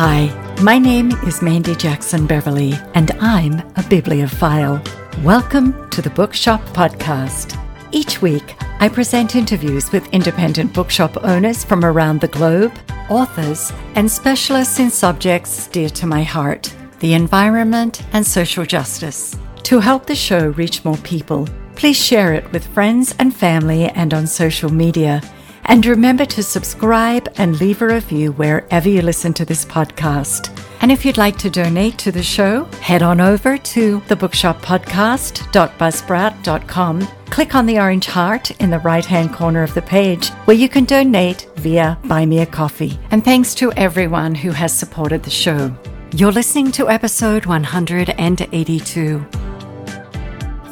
Hi, my name is Mandy Jackson Beverly, and I'm a bibliophile. Welcome to the Bookshop Podcast. Each week, I present interviews with independent bookshop owners from around the globe, authors, and specialists in subjects dear to my heart the environment and social justice. To help the show reach more people, please share it with friends and family and on social media. And remember to subscribe and leave a review wherever you listen to this podcast. And if you'd like to donate to the show, head on over to thebookshoppodcast.buzzsprout.com. Click on the orange heart in the right hand corner of the page where you can donate via Buy Me a Coffee. And thanks to everyone who has supported the show. You're listening to episode 182.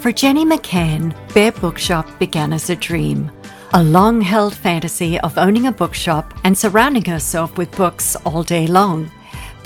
For Jenny McCann, Bear Bookshop began as a dream a long held fantasy of owning a bookshop and surrounding herself with books all day long.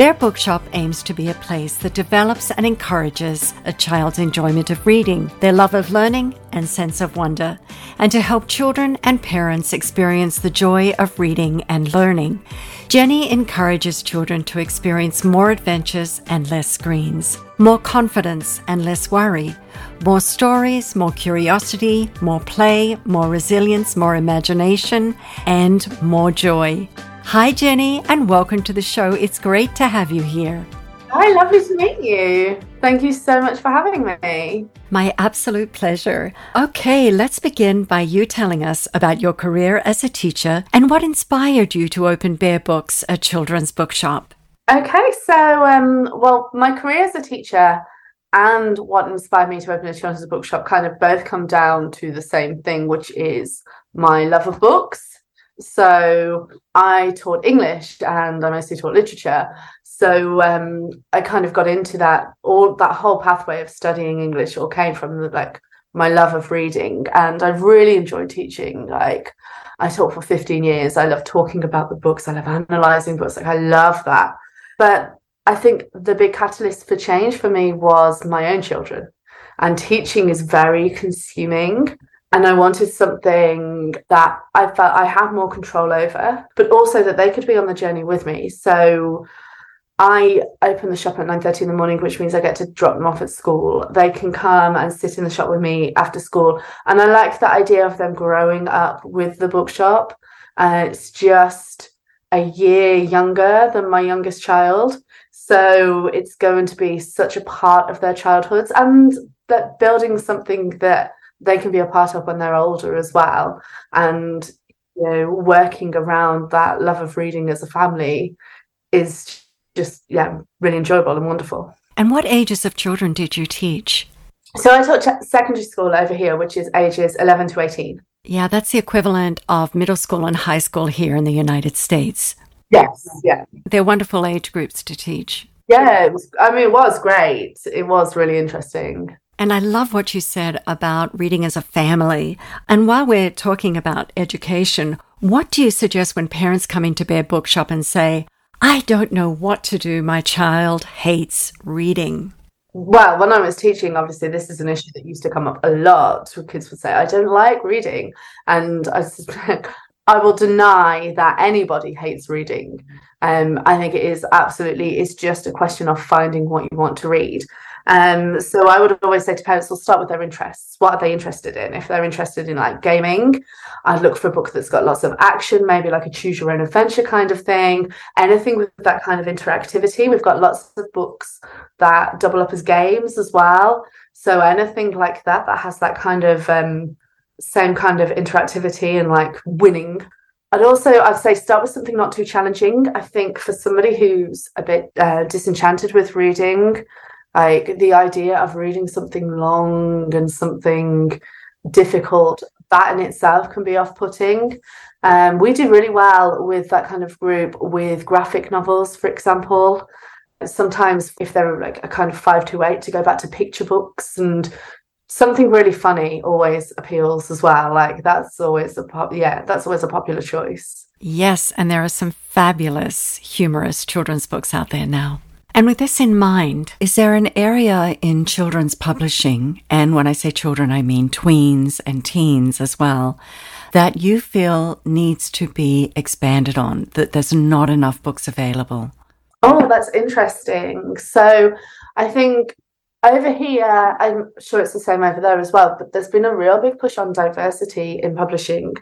Bear Bookshop aims to be a place that develops and encourages a child's enjoyment of reading, their love of learning, and sense of wonder, and to help children and parents experience the joy of reading and learning. Jenny encourages children to experience more adventures and less screens, more confidence and less worry, more stories, more curiosity, more play, more resilience, more imagination, and more joy. Hi, Jenny, and welcome to the show. It's great to have you here. Hi, lovely to meet you. Thank you so much for having me. My absolute pleasure. Okay, let's begin by you telling us about your career as a teacher and what inspired you to open Bear Books, a children's bookshop. Okay, so, um, well, my career as a teacher and what inspired me to open a children's bookshop kind of both come down to the same thing, which is my love of books. So I taught English and I mostly taught literature. So um, I kind of got into that all that whole pathway of studying English all came from like my love of reading and I really enjoyed teaching. Like I taught for 15 years. I love talking about the books. I love analyzing books. Like I love that. But I think the big catalyst for change for me was my own children. And teaching is very consuming and I wanted something that I felt I had more control over, but also that they could be on the journey with me. So I open the shop at 9:30 in the morning, which means I get to drop them off at school. They can come and sit in the shop with me after school. And I like the idea of them growing up with the bookshop. Uh, it's just a year younger than my youngest child. So it's going to be such a part of their childhoods and that building something that they can be a part of when they're older as well. And you know, working around that love of reading as a family is just yeah, really enjoyable and wonderful. And what ages of children did you teach? So I taught secondary school over here, which is ages 11 to 18. Yeah, that's the equivalent of middle school and high school here in the United States. Yes, yeah. They're wonderful age groups to teach. Yeah, it was, I mean, it was great. It was really interesting. And I love what you said about reading as a family. And while we're talking about education, what do you suggest when parents come into Bear Bookshop and say, I don't know what to do. My child hates reading. Well, when I was teaching, obviously, this is an issue that used to come up a lot. Kids would say, I don't like reading. And I, I will deny that anybody hates reading. Um, I think it is absolutely, it's just a question of finding what you want to read. Um, so I would always say to parents, we'll start with their interests. What are they interested in? If they're interested in like gaming, I'd look for a book that's got lots of action, maybe like a choose your own adventure kind of thing. Anything with that kind of interactivity. We've got lots of books that double up as games as well. So anything like that that has that kind of um, same kind of interactivity and like winning I'd also I'd say start with something not too challenging. I think for somebody who's a bit uh, disenchanted with reading, like the idea of reading something long and something difficult, that in itself can be off putting. Um, we do really well with that kind of group with graphic novels, for example. Sometimes, if they're like a kind of five to eight, to go back to picture books and something really funny always appeals as well. Like that's always a pop, yeah, that's always a popular choice. Yes, and there are some fabulous humorous children's books out there now. And with this in mind, is there an area in children's publishing, and when I say children, I mean tweens and teens as well, that you feel needs to be expanded on, that there's not enough books available? Oh, that's interesting. So I think over here, I'm sure it's the same over there as well, but there's been a real big push on diversity in publishing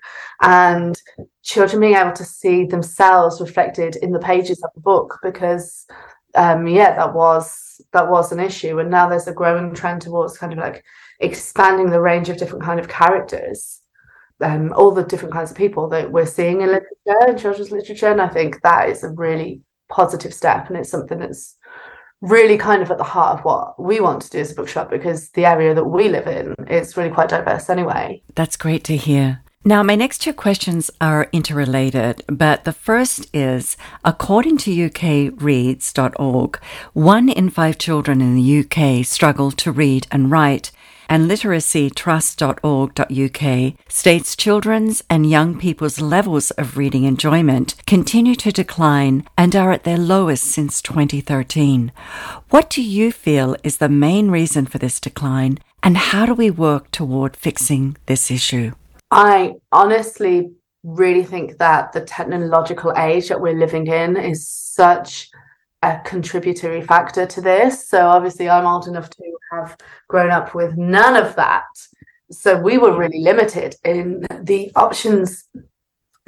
and children being able to see themselves reflected in the pages of the book because um yeah, that was that was an issue. And now there's a growing trend towards kind of like expanding the range of different kind of characters. Um, all the different kinds of people that we're seeing in literature and children's literature. And I think that is a really positive step and it's something that's really kind of at the heart of what we want to do as a bookshop because the area that we live in is really quite diverse anyway. That's great to hear. Now, my next two questions are interrelated, but the first is according to ukreads.org, one in five children in the UK struggle to read and write, and literacytrust.org.uk states children's and young people's levels of reading enjoyment continue to decline and are at their lowest since 2013. What do you feel is the main reason for this decline, and how do we work toward fixing this issue? I honestly really think that the technological age that we're living in is such a contributory factor to this. So obviously, I'm old enough to have grown up with none of that. So we were really limited in the options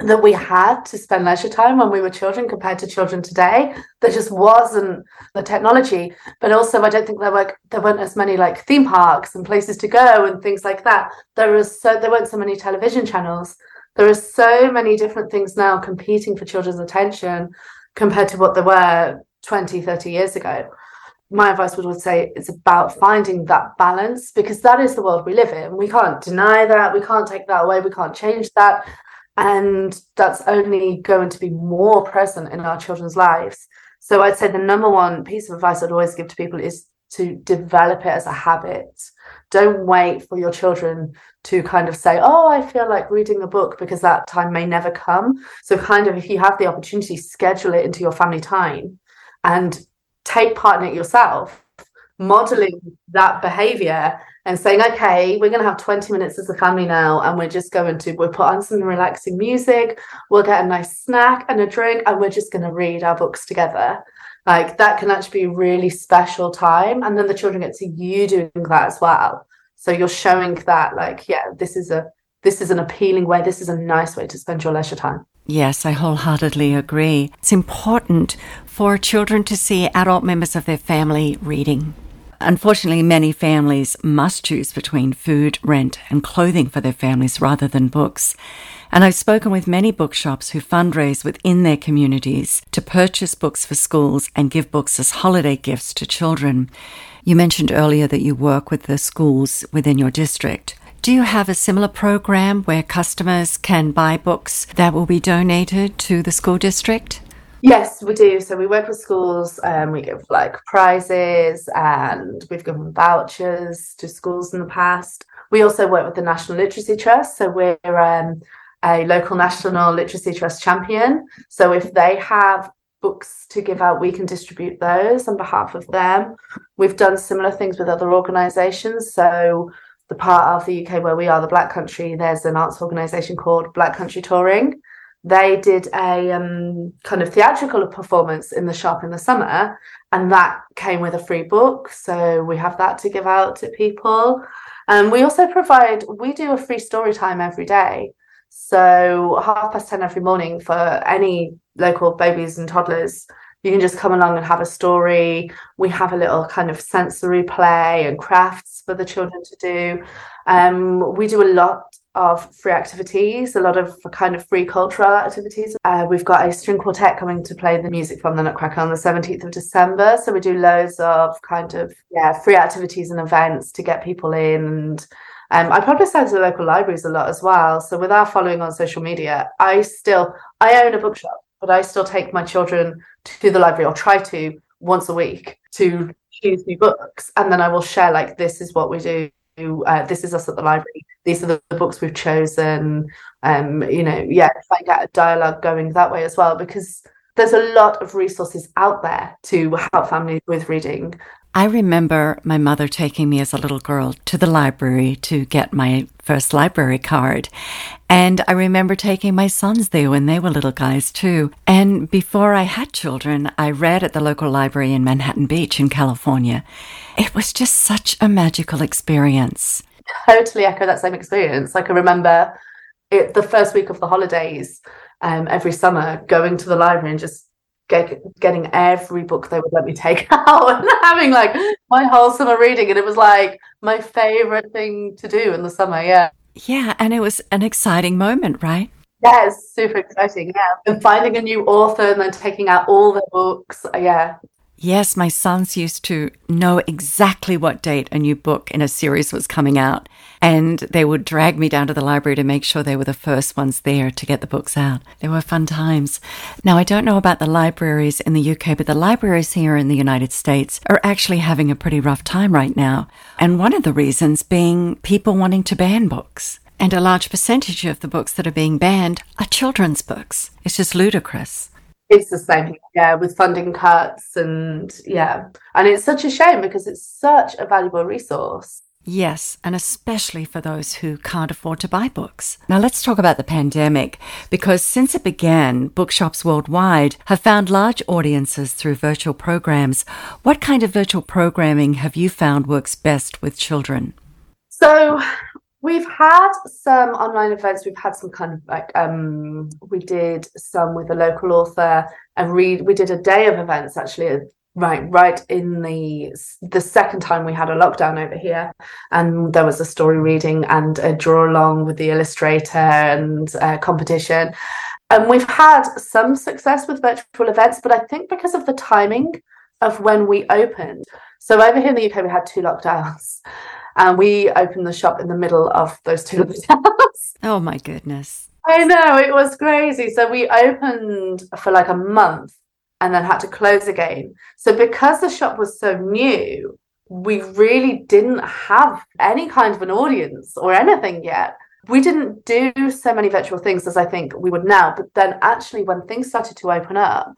that we had to spend leisure time when we were children compared to children today. There just wasn't the technology, but also I don't think there were there weren't as many like theme parks and places to go and things like that. There was so there weren't so many television channels. There are so many different things now competing for children's attention compared to what there were 20, 30 years ago. My advice would, would say it's about finding that balance because that is the world we live in. We can't deny that. We can't take that away. We can't change that. And that's only going to be more present in our children's lives. So I'd say the number one piece of advice I'd always give to people is to develop it as a habit. Don't wait for your children to kind of say, Oh, I feel like reading a book because that time may never come. So, kind of, if you have the opportunity, schedule it into your family time and take part in it yourself, modeling that behavior and saying, okay, we're going to have 20 minutes as a family now, and we're just going to, we'll put on some relaxing music, we'll get a nice snack and a drink, and we're just going to read our books together. Like that can actually be a really special time. And then the children get to you doing that as well. So you're showing that, like, yeah, this is a this is an appealing way, this is a nice way to spend your leisure time. Yes, I wholeheartedly agree. It's important for children to see adult members of their family reading. Unfortunately, many families must choose between food, rent, and clothing for their families rather than books. And I've spoken with many bookshops who fundraise within their communities to purchase books for schools and give books as holiday gifts to children. You mentioned earlier that you work with the schools within your district. Do you have a similar program where customers can buy books that will be donated to the school district? Yes, we do. So we work with schools and um, we give like prizes and we've given vouchers to schools in the past. We also work with the National Literacy Trust. So we're um, a local National Literacy Trust champion. So if they have books to give out, we can distribute those on behalf of them. We've done similar things with other organisations. So the part of the UK where we are, the Black Country, there's an arts organisation called Black Country Touring. They did a um, kind of theatrical performance in the shop in the summer, and that came with a free book. So we have that to give out to people. And um, we also provide, we do a free story time every day. So half past 10 every morning for any local babies and toddlers you can just come along and have a story. We have a little kind of sensory play and crafts for the children to do. Um, we do a lot of free activities, a lot of kind of free cultural activities. Uh, we've got a string quartet coming to play the music from the Nutcracker on the 17th of December. So we do loads of kind of yeah free activities and events to get people in and um, I publicize the local libraries a lot as well. So with our following on social media, I still I own a bookshop but I still take my children to the library or try to once a week to choose new books. And then I will share, like, this is what we do. Uh, this is us at the library. These are the, the books we've chosen. Um, you know, yeah, and get a dialogue going that way as well, because there's a lot of resources out there to help families with reading. I remember my mother taking me as a little girl to the library to get my first library card. And I remember taking my sons there when they were little guys too. And before I had children, I read at the local library in Manhattan Beach in California. It was just such a magical experience. Totally echo that same experience. I can remember it, the first week of the holidays um, every summer going to the library and just get, getting every book they would let me take out and having like my whole summer reading. And it was like my favorite thing to do in the summer. Yeah. Yeah. And it was an exciting moment, right? Yeah, it's super exciting. Yeah. And finding a new author and then taking out all the books. Yeah. Yes, my sons used to know exactly what date a new book in a series was coming out. And they would drag me down to the library to make sure they were the first ones there to get the books out. They were fun times. Now, I don't know about the libraries in the UK, but the libraries here in the United States are actually having a pretty rough time right now. And one of the reasons being people wanting to ban books. And a large percentage of the books that are being banned are children's books. It's just ludicrous it's the same yeah with funding cuts and yeah and it's such a shame because it's such a valuable resource Yes, and especially for those who can't afford to buy books. Now let's talk about the pandemic, because since it began, bookshops worldwide have found large audiences through virtual programs. What kind of virtual programming have you found works best with children? So We've had some online events. We've had some kind of like um, we did some with a local author and read. We did a day of events actually, right, right in the the second time we had a lockdown over here, and there was a story reading and a draw along with the illustrator and competition. And we've had some success with virtual events, but I think because of the timing of when we opened. So over here in the UK, we had two lockdowns and we opened the shop in the middle of those two lockdowns. Oh my goodness. I know, it was crazy. So we opened for like a month and then had to close again. So because the shop was so new, we really didn't have any kind of an audience or anything yet. We didn't do so many virtual things as I think we would now. But then actually, when things started to open up,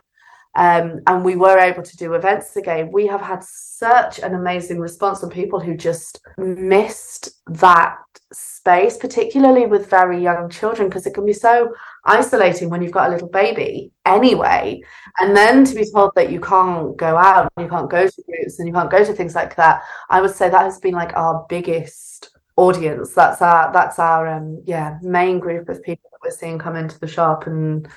um, and we were able to do events again, we have had such an amazing response from people who just missed that space, particularly with very young children, because it can be so isolating when you've got a little baby anyway. And then to be told that you can't go out, you can't go to groups, and you can't go to things like that, I would say that has been like our biggest audience. That's our that's our um yeah main group of people we're seeing come into the shop and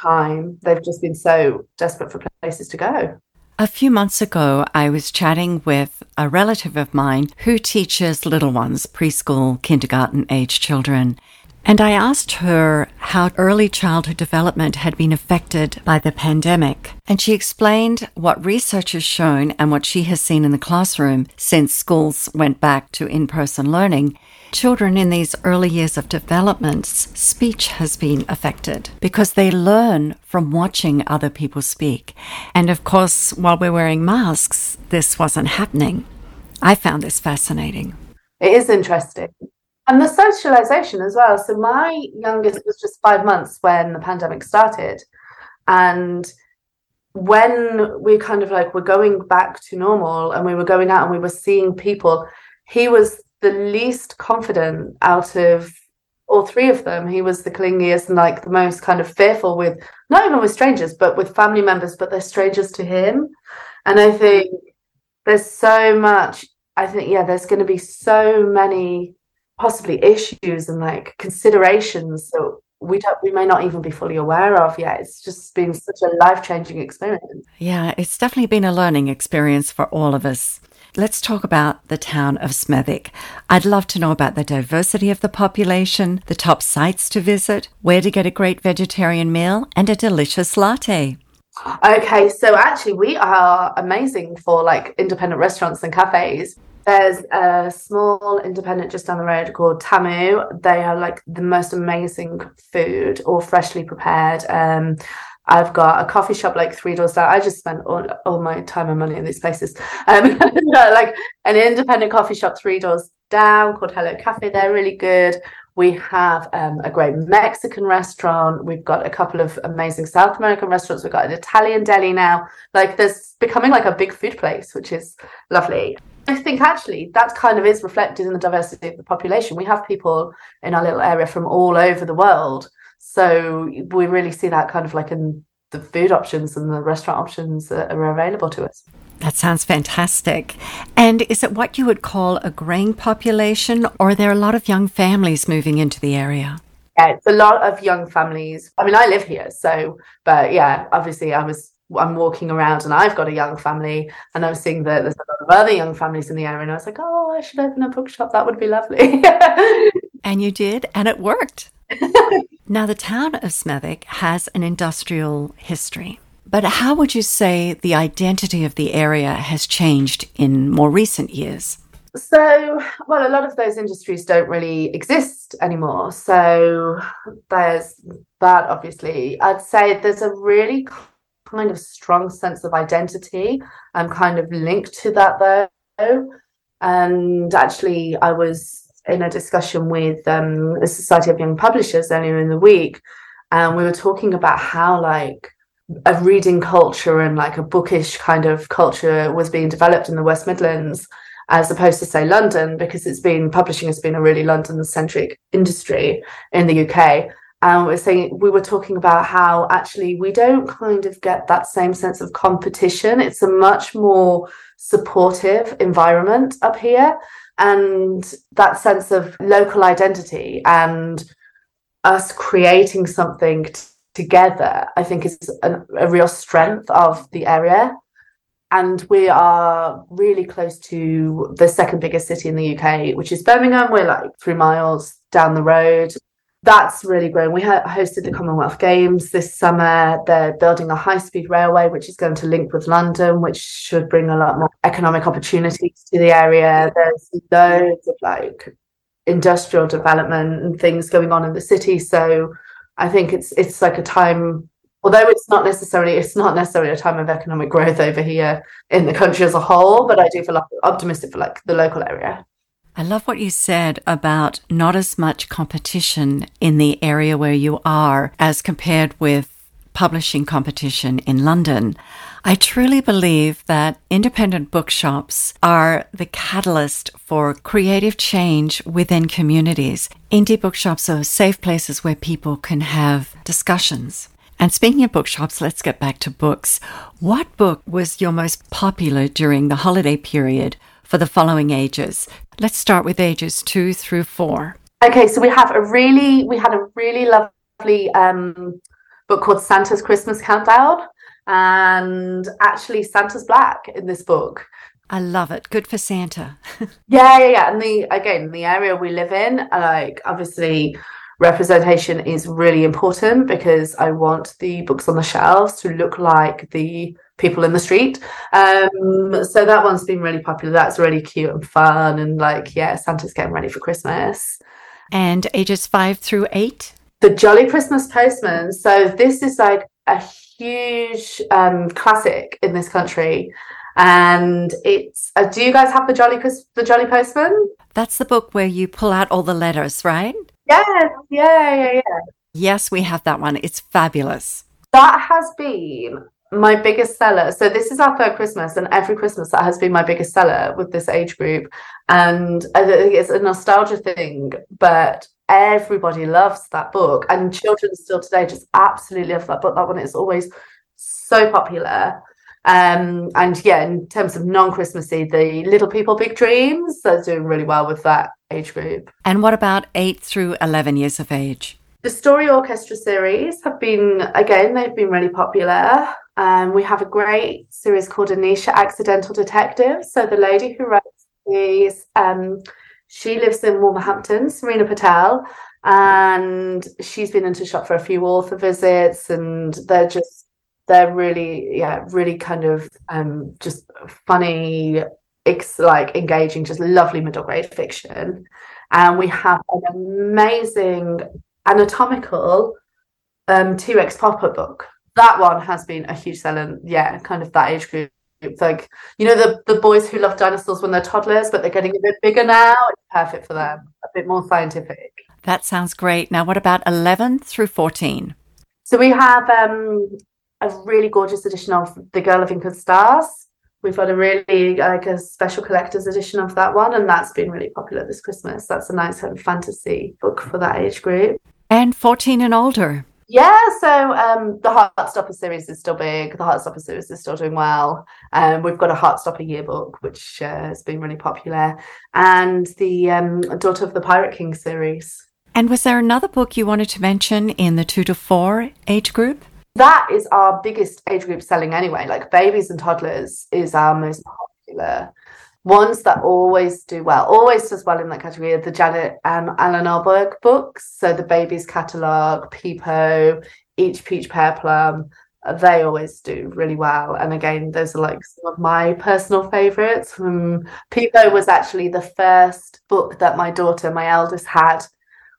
time. They've just been so desperate for places to go. A few months ago, I was chatting with a relative of mine who teaches little ones, preschool, kindergarten age children. And I asked her how early childhood development had been affected by the pandemic. And she explained what research has shown and what she has seen in the classroom since schools went back to in person learning children in these early years of development, speech has been affected because they learn from watching other people speak. And of course, while we're wearing masks, this wasn't happening. I found this fascinating. It is interesting. And the socialization as well. So, my youngest was just five months when the pandemic started. And when we kind of like were going back to normal and we were going out and we were seeing people, he was the least confident out of all three of them. He was the clingiest and like the most kind of fearful with not even with strangers, but with family members, but they're strangers to him. And I think there's so much, I think, yeah, there's going to be so many possibly issues and like considerations that we don't we may not even be fully aware of yet it's just been such a life-changing experience yeah it's definitely been a learning experience for all of us let's talk about the town of Smethwick. I'd love to know about the diversity of the population, the top sites to visit, where to get a great vegetarian meal, and a delicious latte. Okay, so actually, we are amazing for like independent restaurants and cafes. There's a small independent just down the road called Tamu. They are like the most amazing food, all freshly prepared. Um, I've got a coffee shop like three doors down. I just spend all, all my time and money in these places. Um, like an independent coffee shop three doors down called Hello Cafe. They're really good. We have um, a great Mexican restaurant. We've got a couple of amazing South American restaurants. We've got an Italian deli now. Like there's becoming like a big food place, which is lovely. I think actually that kind of is reflected in the diversity of the population. We have people in our little area from all over the world. So we really see that kind of like in the food options and the restaurant options that are available to us. That sounds fantastic. And is it what you would call a graying population, or are there a lot of young families moving into the area? Yeah, it's a lot of young families. I mean, I live here, so, but yeah, obviously, I was I'm walking around and I've got a young family, and I was seeing that there's a lot of other young families in the area, and I was like, oh, I should open a bookshop. That would be lovely. and you did, and it worked. Now, the town of Smethwick has an industrial history. But how would you say the identity of the area has changed in more recent years? So, well, a lot of those industries don't really exist anymore. So, there's that, obviously. I'd say there's a really kind of strong sense of identity. I'm kind of linked to that, though. And actually, I was in a discussion with um, the Society of Young Publishers earlier in the week, and we were talking about how, like, a reading culture and like a bookish kind of culture was being developed in the West Midlands as opposed to say London because it's been publishing has been a really London centric industry in the UK and we're saying we were talking about how actually we don't kind of get that same sense of competition. It's a much more supportive environment up here and that sense of local identity and us creating something t- together, I think is a, a real strength of the area. And we are really close to the second biggest city in the UK, which is Birmingham. We're like three miles down the road. That's really growing. We hosted the Commonwealth Games this summer. They're building a high speed railway, which is going to link with London, which should bring a lot more economic opportunities to the area. There's loads of like industrial development and things going on in the city. So I think it's it's like a time although it's not necessarily it's not necessarily a time of economic growth over here in the country as a whole, but I do feel optimistic for like the local area. I love what you said about not as much competition in the area where you are as compared with publishing competition in London. I truly believe that independent bookshops are the catalyst for creative change within communities. Indie bookshops are safe places where people can have discussions. And speaking of bookshops, let's get back to books. What book was your most popular during the holiday period for the following ages? Let's start with ages two through four. Okay, so we have a really, we had a really lovely um, book called Santa's Christmas Countdown. And actually, Santa's black in this book. I love it. Good for Santa. yeah, yeah, yeah. And the again, the area we live in, like obviously representation is really important because I want the books on the shelves to look like the people in the street. Um, so that one's been really popular. That's really cute and fun and like, yeah, Santa's getting ready for Christmas. And ages five through eight? The Jolly Christmas Postman. So this is like a huge um, classic in this country. And it's uh, do you guys have the Jolly the Jolly Postman? That's the book where you pull out all the letters, right? Yes, yeah, yeah, yeah. Yes, we have that one. It's fabulous. That has been my biggest seller. So this is our third Christmas, and every Christmas that has been my biggest seller with this age group. And I think it's a nostalgia thing, but everybody loves that book and children still today just absolutely love that book that one is always so popular um, and yeah in terms of non-christmassy the little people big dreams are doing really well with that age group and what about 8 through 11 years of age the story orchestra series have been again they've been really popular um, we have a great series called anisha accidental detective. So the lady who writes these um, she lives in Wolverhampton, Serena Patel, and she's been into shop for a few author visits, and they're just they're really yeah really kind of um just funny it's like engaging just lovely middle grade fiction. And we have an amazing anatomical um t-rex pop-up book that one has been a huge seller yeah kind of that age group it's like you know the the boys who love dinosaurs when they're toddlers, but they're getting a bit bigger now. It's perfect for them. A bit more scientific. That sounds great. Now, what about 11 through 14? So we have um, a really gorgeous edition of The Girl of Ink and Stars. We've got a really like a special collector's edition of that one, and that's been really popular this Christmas. That's a nice kind of fantasy book for that age group. And 14 and older. Yeah, so um, the Heartstopper series is still big. The Heartstopper series is still doing well. Um, we've got a Heartstopper yearbook, which uh, has been really popular, and the um, Daughter of the Pirate King series. And was there another book you wanted to mention in the two to four age group? That is our biggest age group selling anyway. Like babies and toddlers is our most popular ones that always do well, always does well in that category are the Janet and Allan Ahlberg books. So the babies catalogue, Peepo, Each Peach Pear Plum, they always do really well. And again, those are like some of my personal favorites. Um, Peepo was actually the first book that my daughter, my eldest, had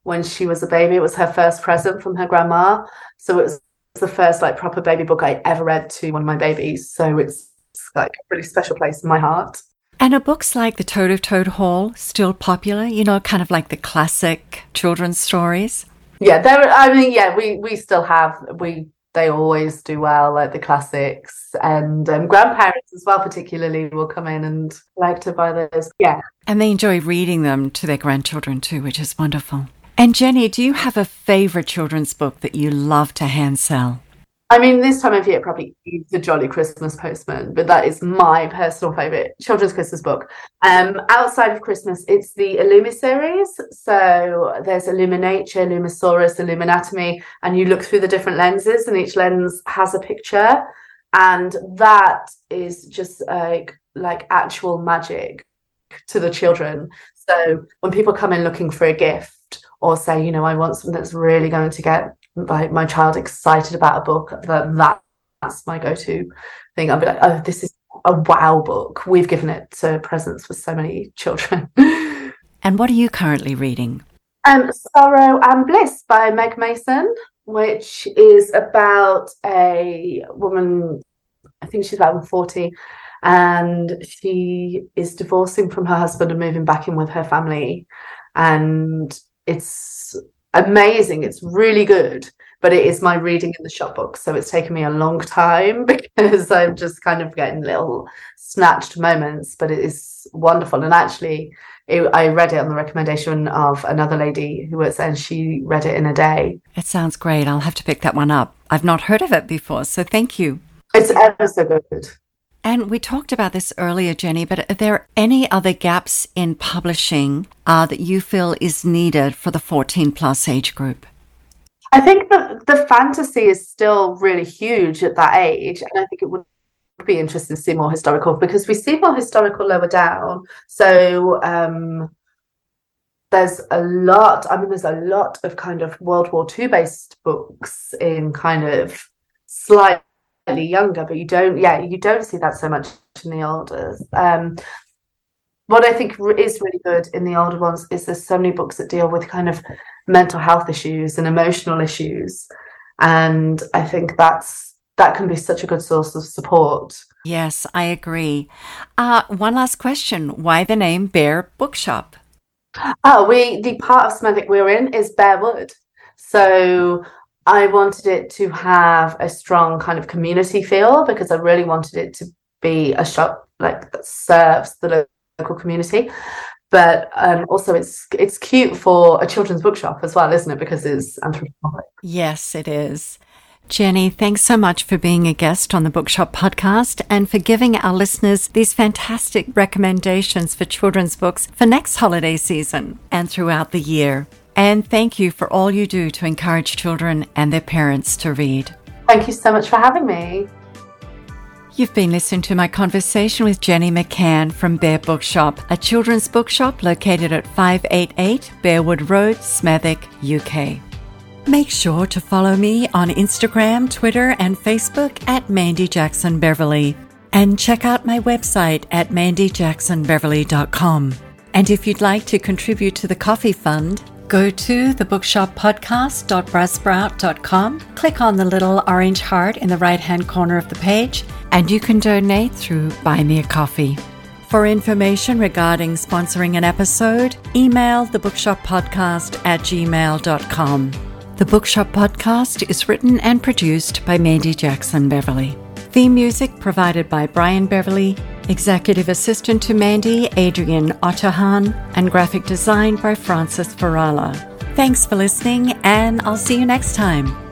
when she was a baby. It was her first present from her grandma. So it was the first like proper baby book I ever read to one of my babies. So it's like a really special place in my heart. And are books like The Toad of Toad Hall still popular? You know, kind of like the classic children's stories? Yeah, there. I mean, yeah, we we still have we they always do well, like the classics, and um, grandparents as well, particularly, will come in and like to buy those. Yeah, and they enjoy reading them to their grandchildren too, which is wonderful. And Jenny, do you have a favorite children's book that you love to hand sell? I mean, this time of year probably the Jolly Christmas Postman, but that is my personal favorite children's Christmas book. Um, outside of Christmas, it's the Illumi series. So there's Illuminature, Illumisaurus, Illuminatomy, and you look through the different lenses, and each lens has a picture, and that is just like like actual magic to the children. So when people come in looking for a gift or say, you know, I want something that's really going to get like my child excited about a book, that, that that's my go-to thing. I'll be like, oh, this is a wow book. We've given it to presents for so many children. and what are you currently reading? Um, Sorrow and Bliss by Meg Mason, which is about a woman, I think she's about 40, and she is divorcing from her husband and moving back in with her family. And it's amazing. It's really good, but it is my reading in the shop book. So it's taken me a long time because I'm just kind of getting little snatched moments, but it is wonderful. And actually, it, I read it on the recommendation of another lady who was, and she read it in a day. It sounds great. I'll have to pick that one up. I've not heard of it before, so thank you. It's ever so good. And we talked about this earlier, Jenny, but are there any other gaps in publishing uh, that you feel is needed for the 14 plus age group? I think that the fantasy is still really huge at that age. And I think it would be interesting to see more historical because we see more historical lower down. So um, there's a lot, I mean, there's a lot of kind of World War II based books in kind of slight younger, but you don't, yeah, you don't see that so much in the older. Um, what I think is really good in the older ones is there's so many books that deal with kind of mental health issues and emotional issues, and I think that's that can be such a good source of support. Yes, I agree. Uh, one last question: Why the name Bear Bookshop? Oh, we the part of Smethwick we're in is Bearwood, so I wanted it to have a strong kind of community feel because I really wanted it to be a shop like that serves the local community. But um, also, it's it's cute for a children's bookshop as well, isn't it? Because it's anthropomorphic. Yes, it is. Jenny, thanks so much for being a guest on the Bookshop podcast and for giving our listeners these fantastic recommendations for children's books for next holiday season and throughout the year. And thank you for all you do to encourage children and their parents to read. Thank you so much for having me. You've been listening to my conversation with Jenny McCann from Bear Bookshop, a children's bookshop located at 588 Bearwood Road, Smethwick, UK. Make sure to follow me on Instagram, Twitter, and Facebook at Mandy Jackson Beverly. And check out my website at mandyjacksonbeverly.com. And if you'd like to contribute to the Coffee Fund, Go to thebookshoppodcast.buzzsprout.com, click on the little orange heart in the right hand corner of the page, and you can donate through Buy Me a Coffee. For information regarding sponsoring an episode, email the Bookshop Podcast at gmail.com. The Bookshop Podcast is written and produced by Mandy Jackson Beverly. Theme music provided by Brian Beverly, executive assistant to Mandy, Adrian Otterhan, and graphic design by Francis Farala. Thanks for listening, and I'll see you next time.